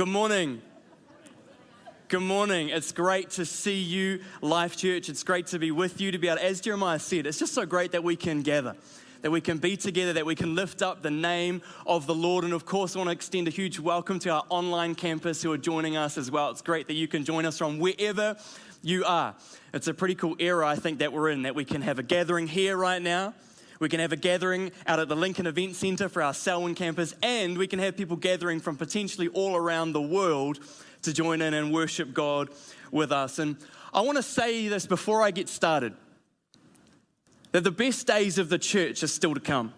good morning. Good morning. It's great to see you, Life Church. It's great to be with you, to be able, as Jeremiah said, it's just so great that we can gather, that we can be together, that we can lift up the name of the Lord. And of course, I want to extend a huge welcome to our online campus who are joining us as well. It's great that you can join us from wherever you are. It's a pretty cool era, I think, that we're in, that we can have a gathering here right now we can have a gathering out at the Lincoln Event Centre for our Selwyn campus, and we can have people gathering from potentially all around the world to join in and worship God with us. And I want to say this before I get started that the best days of the church are still to come.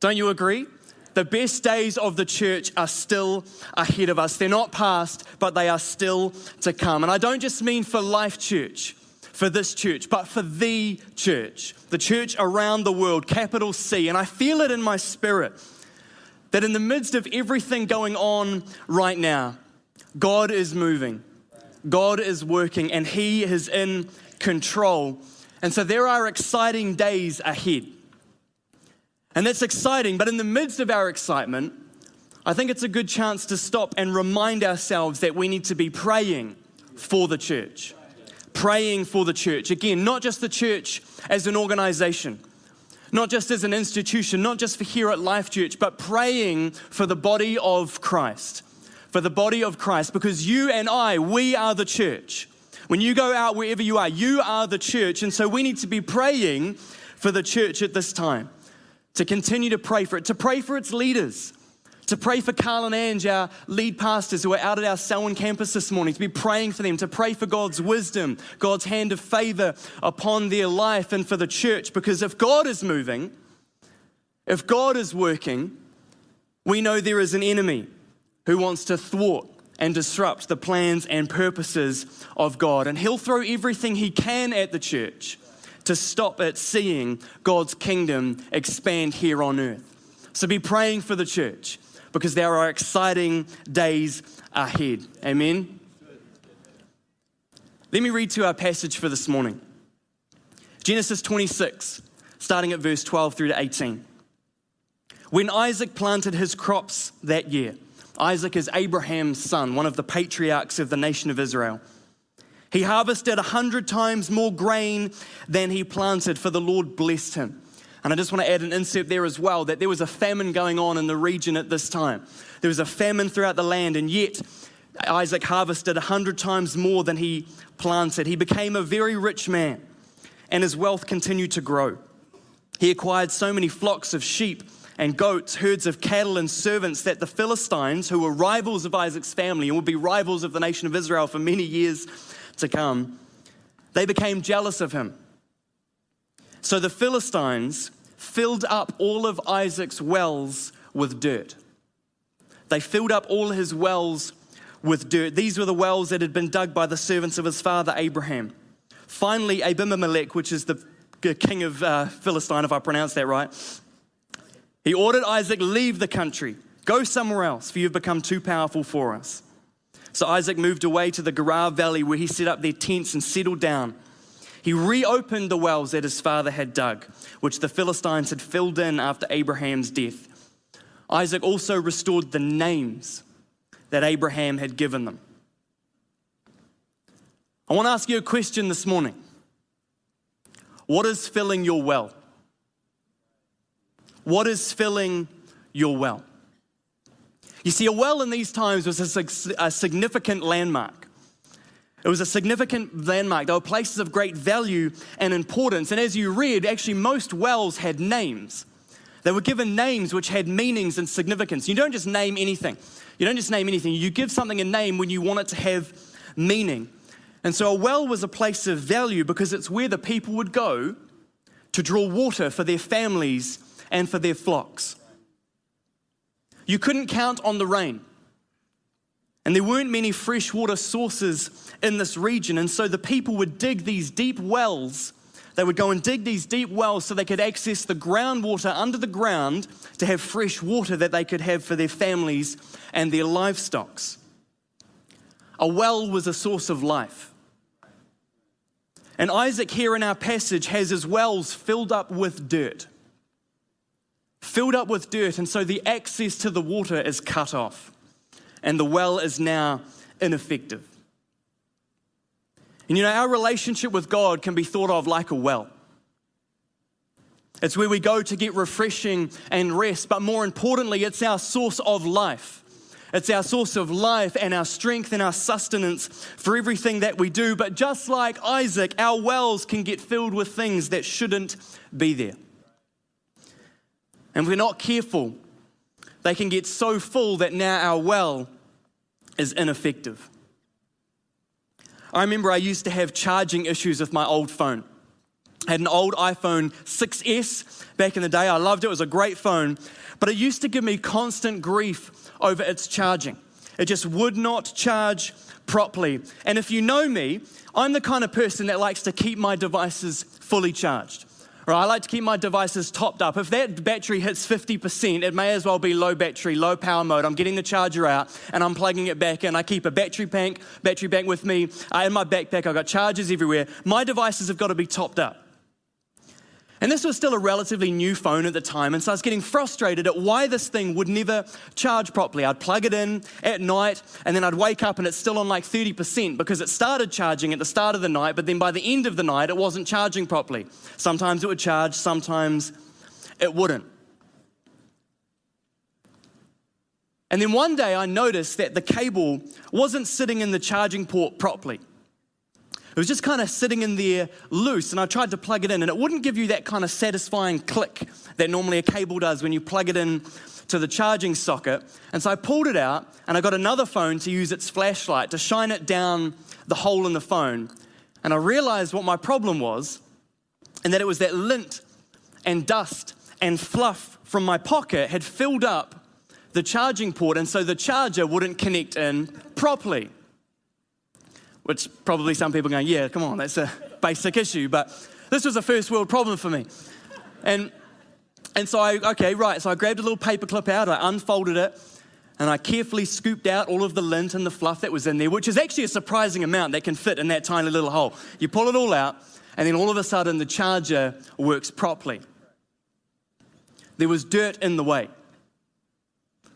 Don't you agree? The best days of the church are still ahead of us. They're not past, but they are still to come. And I don't just mean for Life Church for this church, but for the church, the church around the world, capital C. And I feel it in my spirit that in the midst of everything going on right now, God is moving, God is working, and He is in control. And so there are exciting days ahead. And that's exciting, but in the midst of our excitement, I think it's a good chance to stop and remind ourselves that we need to be praying for the church praying for the church. Again, not just the church as an organization, not just as an institution, not just for here at Life Church, but praying for the body of Christ. For the body of Christ, because you and I, we are the church. When you go out wherever you are, you are the church. And so we need to be praying for the church at this time, to continue to pray for it, to pray for its leaders, to pray for Carl and Ange, our lead pastors who are out at our Selwyn campus this morning, to be praying for them, to pray for God's wisdom, God's hand of favor upon their life and for the church. Because if God is moving, if God is working, we know there is an enemy who wants to thwart and disrupt the plans and purposes of God. And he'll throw everything he can at the church to stop it seeing God's kingdom expand here on earth. So be praying for the church because there are exciting days ahead. Amen. Let me read to our passage for this morning Genesis 26, starting at verse 12 through to 18. When Isaac planted his crops that year, Isaac is Abraham's son, one of the patriarchs of the nation of Israel. He harvested a hundred times more grain than he planted, for the Lord blessed him. And I just want to add an insert there as well that there was a famine going on in the region at this time. There was a famine throughout the land, and yet Isaac harvested a hundred times more than he planted. He became a very rich man, and his wealth continued to grow. He acquired so many flocks of sheep and goats, herds of cattle, and servants that the Philistines, who were rivals of Isaac's family and would be rivals of the nation of Israel for many years to come, they became jealous of him so the Philistines filled up all of Isaac's wells with dirt. They filled up all his wells with dirt. These were the wells that had been dug by the servants of his father Abraham. Finally, Abimelech, which is the king of uh, Philistine, if I pronounce that right, he ordered Isaac, leave the country, go somewhere else, for you've become too powerful for us. So Isaac moved away to the Gerar Valley, where he set up their tents and settled down. He reopened the wells that his father had dug, which the Philistines had filled in after Abraham's death. Isaac also restored the names that Abraham had given them. I want to ask you a question this morning. What is filling your well? What is filling your well? You see, a well in these times was a significant landmark. It was a significant landmark. They were places of great value and importance. And as you read, actually, most wells had names. They were given names which had meanings and significance. You don't just name anything. You don't just name anything. You give something a name when you want it to have meaning. And so a well was a place of value because it's where the people would go to draw water for their families and for their flocks. You couldn't count on the rain. And there weren't many freshwater sources in this region. And so the people would dig these deep wells. They would go and dig these deep wells so they could access the groundwater under the ground to have fresh water that they could have for their families and their livestock. A well was a source of life. And Isaac, here in our passage, has his wells filled up with dirt. Filled up with dirt, and so the access to the water is cut off. And the well is now ineffective. And you know, our relationship with God can be thought of like a well. It's where we go to get refreshing and rest, but more importantly, it's our source of life. It's our source of life and our strength and our sustenance for everything that we do. But just like Isaac, our wells can get filled with things that shouldn't be there. And if we're not careful, they can get so full that now our well is ineffective. I remember I used to have charging issues with my old phone. I had an old iPhone 6S back in the day. I loved it, it was a great phone, but it used to give me constant grief over its charging. It just would not charge properly. And if you know me, I'm the kind of person that likes to keep my devices fully charged. Or I like to keep my devices topped up. If that battery hits 50%, it may as well be low battery, low power mode. I'm getting the charger out and I'm plugging it back in. I keep a battery bank, battery bank with me uh, in my backpack. I've got chargers everywhere. My devices have got to be topped up. And this was still a relatively new phone at the time, and so I was getting frustrated at why this thing would never charge properly. I'd plug it in at night, and then I'd wake up and it's still on like 30% because it started charging at the start of the night, but then by the end of the night, it wasn't charging properly. Sometimes it would charge, sometimes it wouldn't. And then one day I noticed that the cable wasn't sitting in the charging port properly. It was just kind of sitting in there loose, and I tried to plug it in, and it wouldn't give you that kind of satisfying click that normally a cable does when you plug it in to the charging socket. And so I pulled it out, and I got another phone to use its flashlight to shine it down the hole in the phone. And I realized what my problem was, and that it was that lint and dust and fluff from my pocket had filled up the charging port, and so the charger wouldn't connect in properly which probably some people are going, yeah, come on, that's a basic issue. But this was a first world problem for me. And, and so I, okay, right. So I grabbed a little paper clip out, I unfolded it, and I carefully scooped out all of the lint and the fluff that was in there, which is actually a surprising amount that can fit in that tiny little hole. You pull it all out, and then all of a sudden the charger works properly. There was dirt in the way,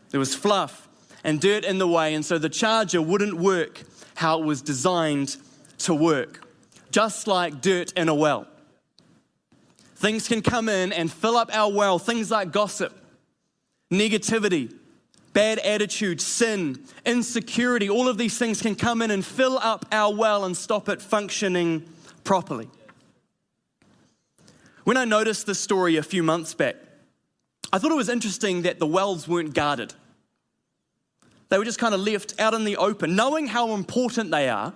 there was fluff and dirt in the way, and so the charger wouldn't work how it was designed to work, just like dirt in a well. Things can come in and fill up our well, things like gossip, negativity, bad attitude, sin, insecurity, all of these things can come in and fill up our well and stop it functioning properly. When I noticed this story a few months back, I thought it was interesting that the wells weren't guarded. They were just kind of left out in the open, knowing how important they are,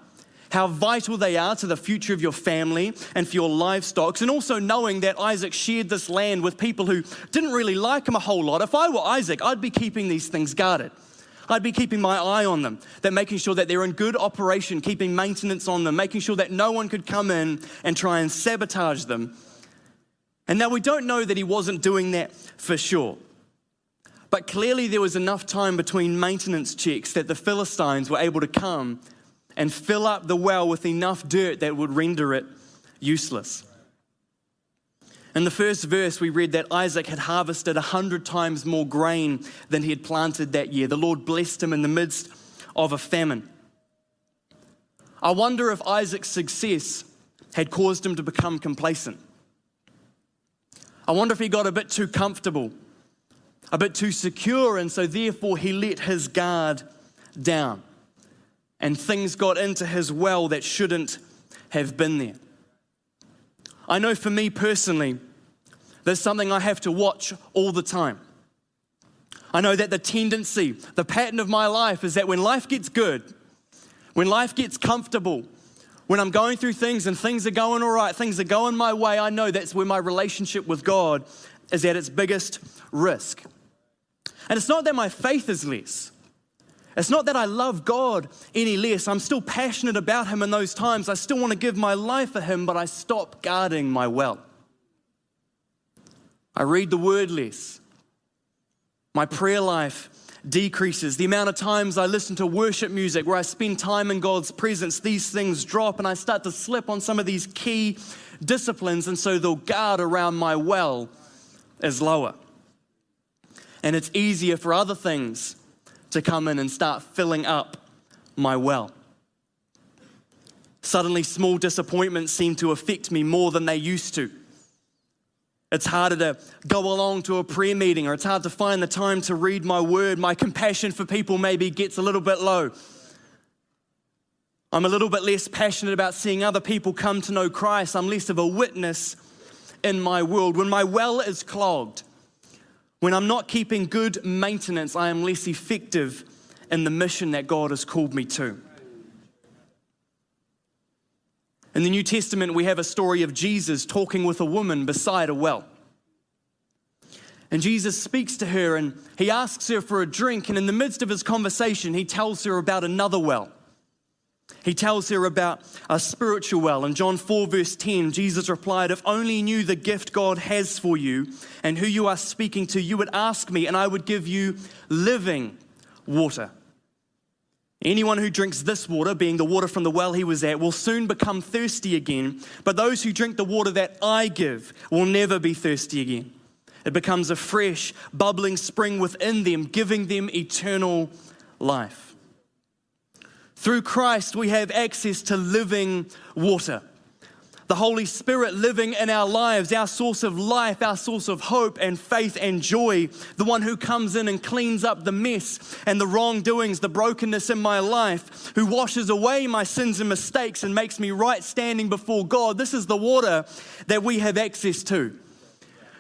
how vital they are to the future of your family and for your livestock, and also knowing that Isaac shared this land with people who didn't really like him a whole lot. If I were Isaac, I'd be keeping these things guarded. I'd be keeping my eye on them, that making sure that they're in good operation, keeping maintenance on them, making sure that no one could come in and try and sabotage them. And now we don't know that he wasn't doing that for sure. But clearly, there was enough time between maintenance checks that the Philistines were able to come and fill up the well with enough dirt that would render it useless. In the first verse, we read that Isaac had harvested a hundred times more grain than he had planted that year. The Lord blessed him in the midst of a famine. I wonder if Isaac's success had caused him to become complacent. I wonder if he got a bit too comfortable a bit too secure, and so therefore he let his guard down. And things got into his well that shouldn't have been there. I know for me personally, there's something I have to watch all the time. I know that the tendency, the pattern of my life is that when life gets good, when life gets comfortable, when I'm going through things and things are going all right, things are going my way, I know that's where my relationship with God is at its biggest risk. And it's not that my faith is less. It's not that I love God any less. I'm still passionate about Him in those times. I still want to give my life for Him, but I stop guarding my well. I read the word less. My prayer life decreases. The amount of times I listen to worship music where I spend time in God's presence, these things drop and I start to slip on some of these key disciplines, and so they'll guard around my well is lower and it's easier for other things to come in and start filling up my well. Suddenly, small disappointments seem to affect me more than they used to. It's harder to go along to a prayer meeting, or it's hard to find the time to read my word. My compassion for people maybe gets a little bit low. I'm a little bit less passionate about seeing other people come to know Christ. I'm less of a witness in my world. When my well is clogged, when I'm not keeping good maintenance, I am less effective in the mission that God has called me to. In the New Testament, we have a story of Jesus talking with a woman beside a well. And Jesus speaks to her and he asks her for a drink. And in the midst of his conversation, he tells her about another well. He tells her about a spiritual well. In John 4, verse 10, Jesus replied, If only you knew the gift God has for you and who you are speaking to, you would ask me, and I would give you living water. Anyone who drinks this water, being the water from the well he was at, will soon become thirsty again. But those who drink the water that I give will never be thirsty again. It becomes a fresh, bubbling spring within them, giving them eternal life. Through Christ, we have access to living water. The Holy Spirit living in our lives, our source of life, our source of hope and faith and joy, the one who comes in and cleans up the mess and the wrongdoings, the brokenness in my life, who washes away my sins and mistakes and makes me right standing before God. This is the water that we have access to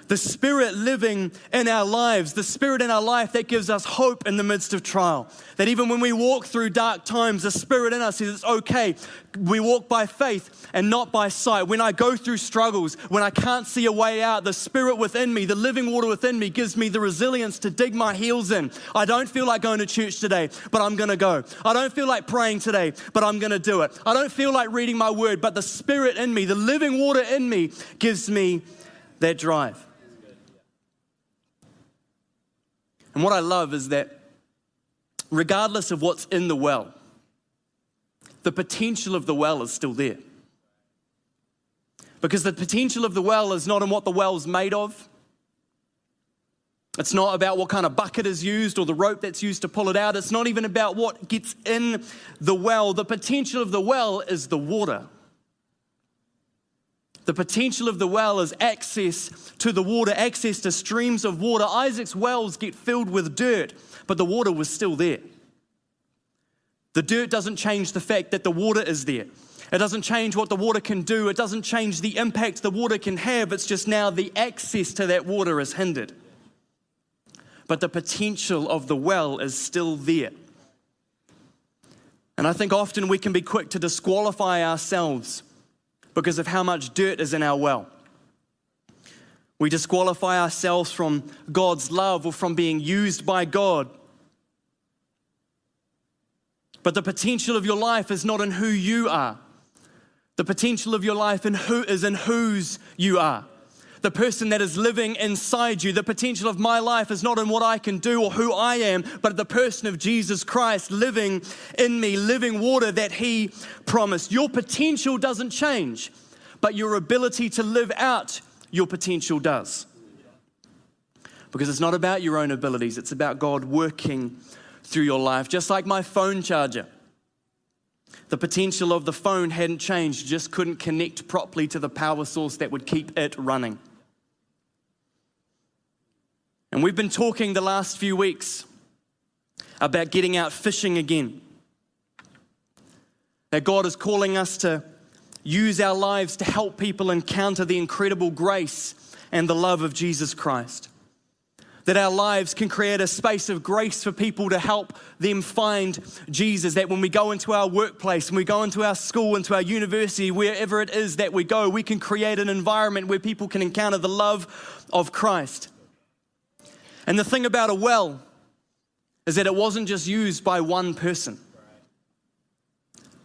the Spirit living in our lives, the Spirit in our life that gives us hope in the midst of trial. That even when we walk through dark times, the Spirit in us says it's okay. We walk by faith and not by sight. When I go through struggles, when I can't see a way out, the Spirit within me, the living water within me, gives me the resilience to dig my heels in. I don't feel like going to church today, but I'm going to go. I don't feel like praying today, but I'm going to do it. I don't feel like reading my word, but the Spirit in me, the living water in me, gives me that drive. And what I love is that regardless of what's in the well, the potential of the well is still there. Because the potential of the well is not in what the well's made of. It's not about what kind of bucket is used or the rope that's used to pull it out. It's not even about what gets in the well. The potential of the well is the water. The potential of the well is access to the water, access to streams of water. Isaac's wells get filled with dirt, but the water was still there. The dirt doesn't change the fact that the water is there. It doesn't change what the water can do. It doesn't change the impact the water can have. It's just now the access to that water is hindered. But the potential of the well is still there. And I think often we can be quick to disqualify ourselves because of how much dirt is in our well. We disqualify ourselves from God's love or from being used by God. But the potential of your life is not in who you are. The potential of your life in who is in whose you are. The person that is living inside you. The potential of my life is not in what I can do or who I am, but the person of Jesus Christ living in me, living water that He promised. Your potential doesn't change, but your ability to live out your potential does. Because it's not about your own abilities, it's about God working through your life. Just like my phone charger. The potential of the phone hadn't changed, just couldn't connect properly to the power source that would keep it running. And we've been talking the last few weeks about getting out fishing again. That God is calling us to use our lives to help people encounter the incredible grace and the love of Jesus Christ. That our lives can create a space of grace for people to help them find Jesus. That when we go into our workplace, when we go into our school, into our university, wherever it is that we go, we can create an environment where people can encounter the love of Christ. And the thing about a well is that it wasn't just used by one person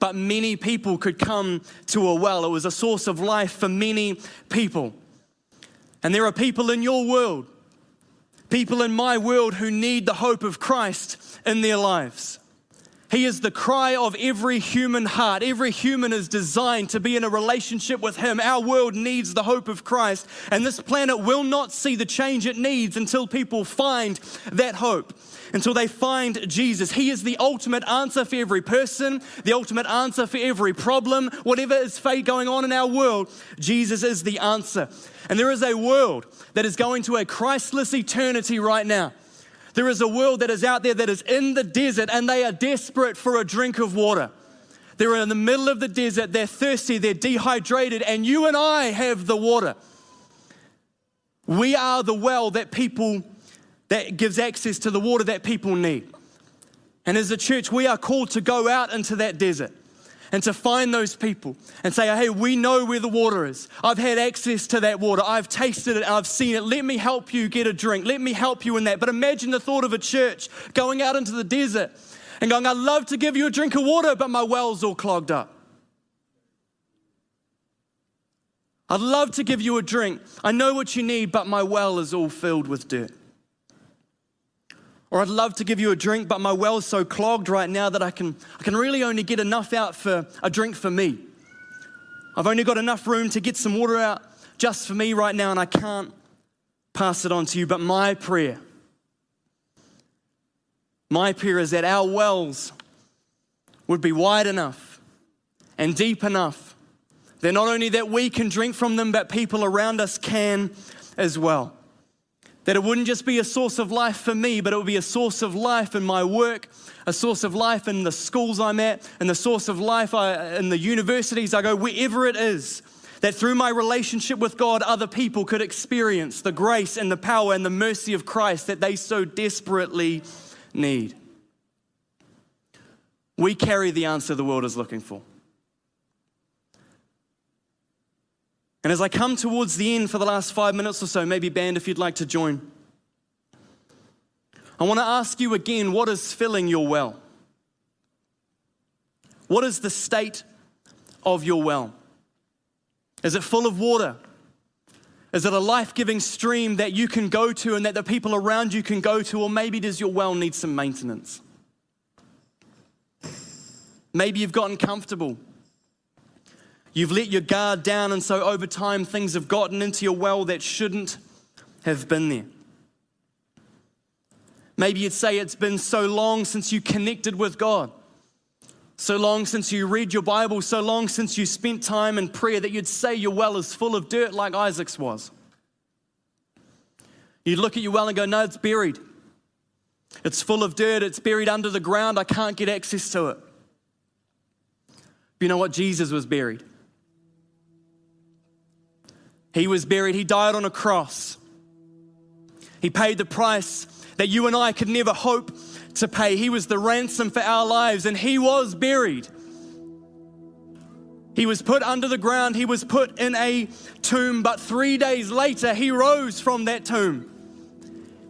but many people could come to a well. It was a source of life for many people. And there are people in your world, people in my world who need the hope of Christ in their lives. He is the cry of every human heart. Every human is designed to be in a relationship with Him. Our world needs the hope of Christ, and this planet will not see the change it needs until people find that hope until they find Jesus. He is the ultimate answer for every person, the ultimate answer for every problem, whatever is fate going on in our world. Jesus is the answer. And there is a world that is going to a Christless eternity right now. There is a world that is out there that is in the desert and they are desperate for a drink of water. They're in the middle of the desert, they're thirsty, they're dehydrated, and you and I have the water. We are the well that people that gives access to the water that people need. And as a church, we are called to go out into that desert and to find those people and say, hey, we know where the water is. I've had access to that water. I've tasted it. I've seen it. Let me help you get a drink. Let me help you in that. But imagine the thought of a church going out into the desert and going, I'd love to give you a drink of water, but my well's all clogged up. I'd love to give you a drink. I know what you need, but my well is all filled with dirt. Or I'd love to give you a drink, but my well's so clogged right now that I can, I can really only get enough out for a drink for me. I've only got enough room to get some water out just for me right now, and I can't pass it on to you. But my prayer, my prayer is that our wells would be wide enough and deep enough that not only that we can drink from them, but people around us can as well. That it wouldn't just be a source of life for me, but it would be a source of life in my work, a source of life in the schools I'm at, and the source of life uh, in the universities I go, wherever it is. That through my relationship with God, other people could experience the grace and the power and the mercy of Christ that they so desperately need. We carry the answer the world is looking for. And as I come towards the end for the last five minutes or so, maybe, band, if you'd like to join, I want to ask you again what is filling your well? What is the state of your well? Is it full of water? Is it a life giving stream that you can go to and that the people around you can go to? Or maybe does your well need some maintenance? Maybe you've gotten comfortable You've let your guard down, and so over time, things have gotten into your well that shouldn't have been there. Maybe you'd say it's been so long since you connected with God, so long since you read your Bible, so long since you spent time in prayer that you'd say your well is full of dirt like Isaac's was. You'd look at your well and go, No, it's buried. It's full of dirt, it's buried under the ground, I can't get access to it. But you know what? Jesus was buried. He was buried, he died on a cross. He paid the price that you and I could never hope to pay. He was the ransom for our lives, and he was buried. He was put under the ground, he was put in a tomb, but three days later, he rose from that tomb.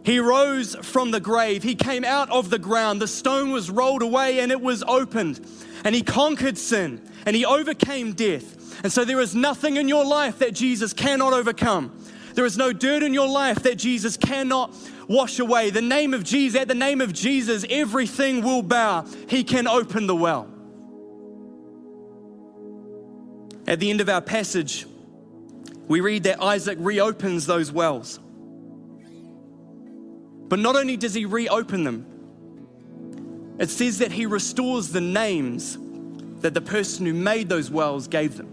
He rose from the grave. He came out of the ground. The stone was rolled away and it was opened. And he conquered sin and he overcame death. And so there is nothing in your life that Jesus cannot overcome. There is no dirt in your life that Jesus cannot wash away. The name of Jesus, at the name of Jesus, everything will bow. He can open the well. At the end of our passage, we read that Isaac reopens those wells. But not only does he reopen them, it says that he restores the names that the person who made those wells gave them.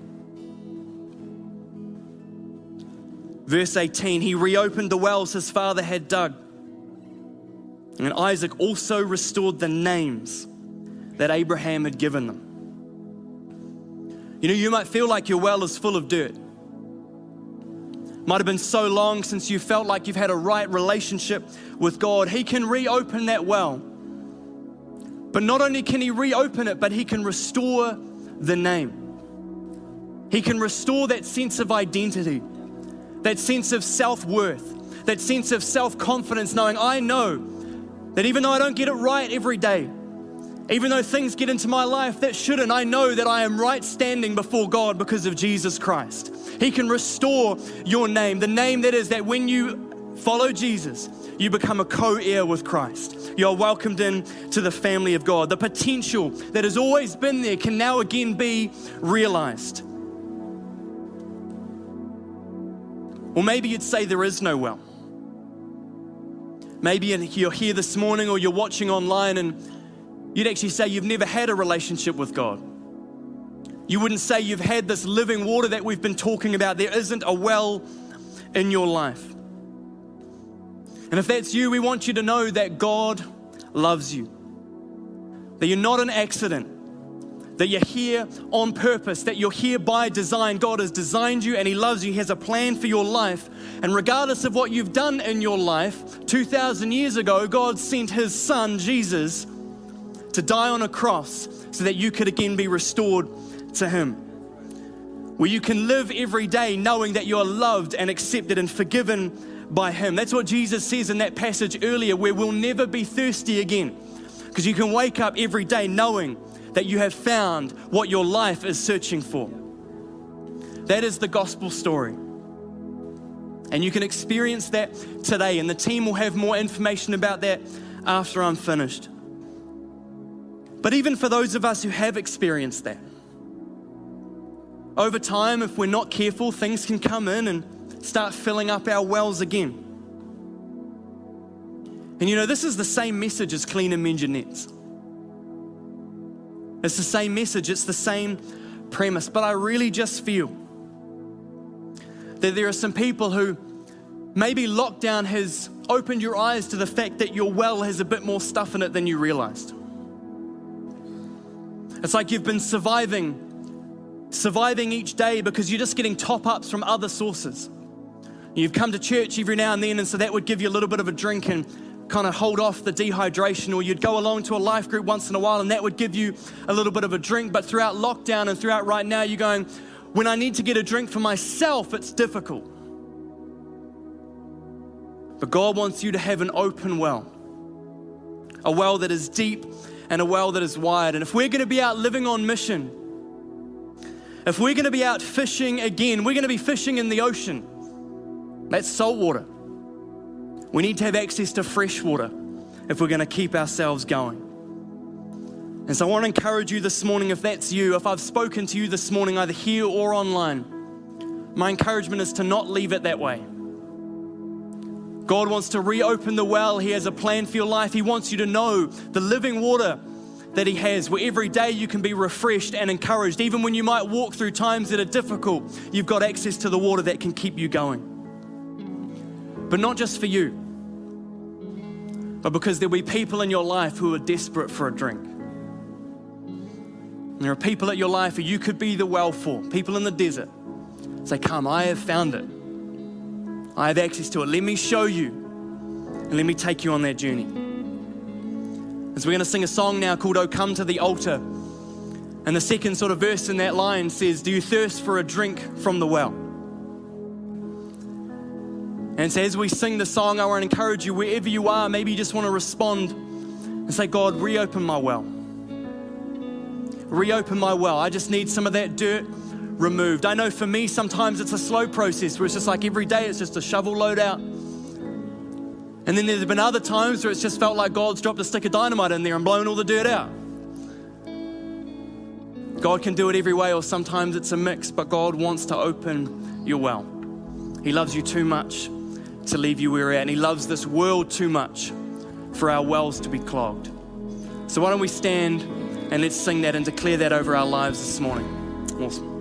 Verse 18 He reopened the wells his father had dug. And Isaac also restored the names that Abraham had given them. You know, you might feel like your well is full of dirt. Might have been so long since you felt like you've had a right relationship with God. He can reopen that well. But not only can He reopen it, but He can restore the name. He can restore that sense of identity that sense of self worth, that sense of self confidence, knowing I know that even though I don't get it right every day, even though things get into my life that shouldn't, I know that I am right standing before God because of Jesus Christ. He can restore your name, the name that is that when you follow Jesus, you become a co heir with Christ. You're welcomed in to the family of God. The potential that has always been there can now again be realized. Or maybe you'd say there is no well. Maybe you're here this morning or you're watching online and you'd actually say you've never had a relationship with God. You wouldn't say you've had this living water that we've been talking about. There isn't a well in your life. And if that's you, we want you to know that God loves you, that you're not an accident, that you're here on purpose, that you're here by design. God has designed you and He loves you. He has a plan for your life. And regardless of what you've done in your life, 2,000 years ago, God sent His Son, Jesus, to die on a cross so that you could again be restored to Him. Where you can live every day knowing that you're loved and accepted and forgiven by Him. That's what Jesus says in that passage earlier, where we'll never be thirsty again. Because you can wake up every day knowing that you have found what your life is searching for. That is the gospel story. And you can experience that today, and the team will have more information about that after I'm finished. But even for those of us who have experienced that, over time, if we're not careful, things can come in and start filling up our wells again. And you know, this is the same message as Clean and Mend Your Nets. It's the same message, it's the same premise. But I really just feel that there are some people who maybe lockdown has opened your eyes to the fact that your well has a bit more stuff in it than you realized. It's like you've been surviving, surviving each day because you're just getting top ups from other sources. You've come to church every now and then, and so that would give you a little bit of a drink and kind of hold off the dehydration, or you'd go along to a life group once in a while, and that would give you a little bit of a drink. But throughout lockdown and throughout right now, you're going, when I need to get a drink for myself, it's difficult. But God wants you to have an open well, a well that is deep and a well that is wide. And if we're going to be out living on mission, if we're going to be out fishing again, we're going to be fishing in the ocean. That's salt water. We need to have access to fresh water if we're going to keep ourselves going. And so I want to encourage you this morning, if that's you, if I've spoken to you this morning, either here or online, my encouragement is to not leave it that way. God wants to reopen the well. He has a plan for your life. He wants you to know the living water that He has, where every day you can be refreshed and encouraged. Even when you might walk through times that are difficult, you've got access to the water that can keep you going. But not just for you, but because there'll be people in your life who are desperate for a drink. And there are people at your life who you could be the well for, people in the desert. Say, Come, I have found it. I have access to it. Let me show you and let me take you on that journey. As we're going to sing a song now called Oh Come to the Altar. And the second sort of verse in that line says, Do you thirst for a drink from the well? And so as we sing the song, I want to encourage you, wherever you are, maybe you just want to respond and say, God, reopen my well. Reopen my well. I just need some of that dirt removed. I know for me, sometimes it's a slow process where it's just like every day it's just a shovel load out. And then there's been other times where it's just felt like God's dropped a stick of dynamite in there and blown all the dirt out. God can do it every way, or sometimes it's a mix, but God wants to open your well. He loves you too much to leave you where we're at. And He loves this world too much for our wells to be clogged. So why don't we stand and let's sing that and declare that over our lives this morning? Awesome.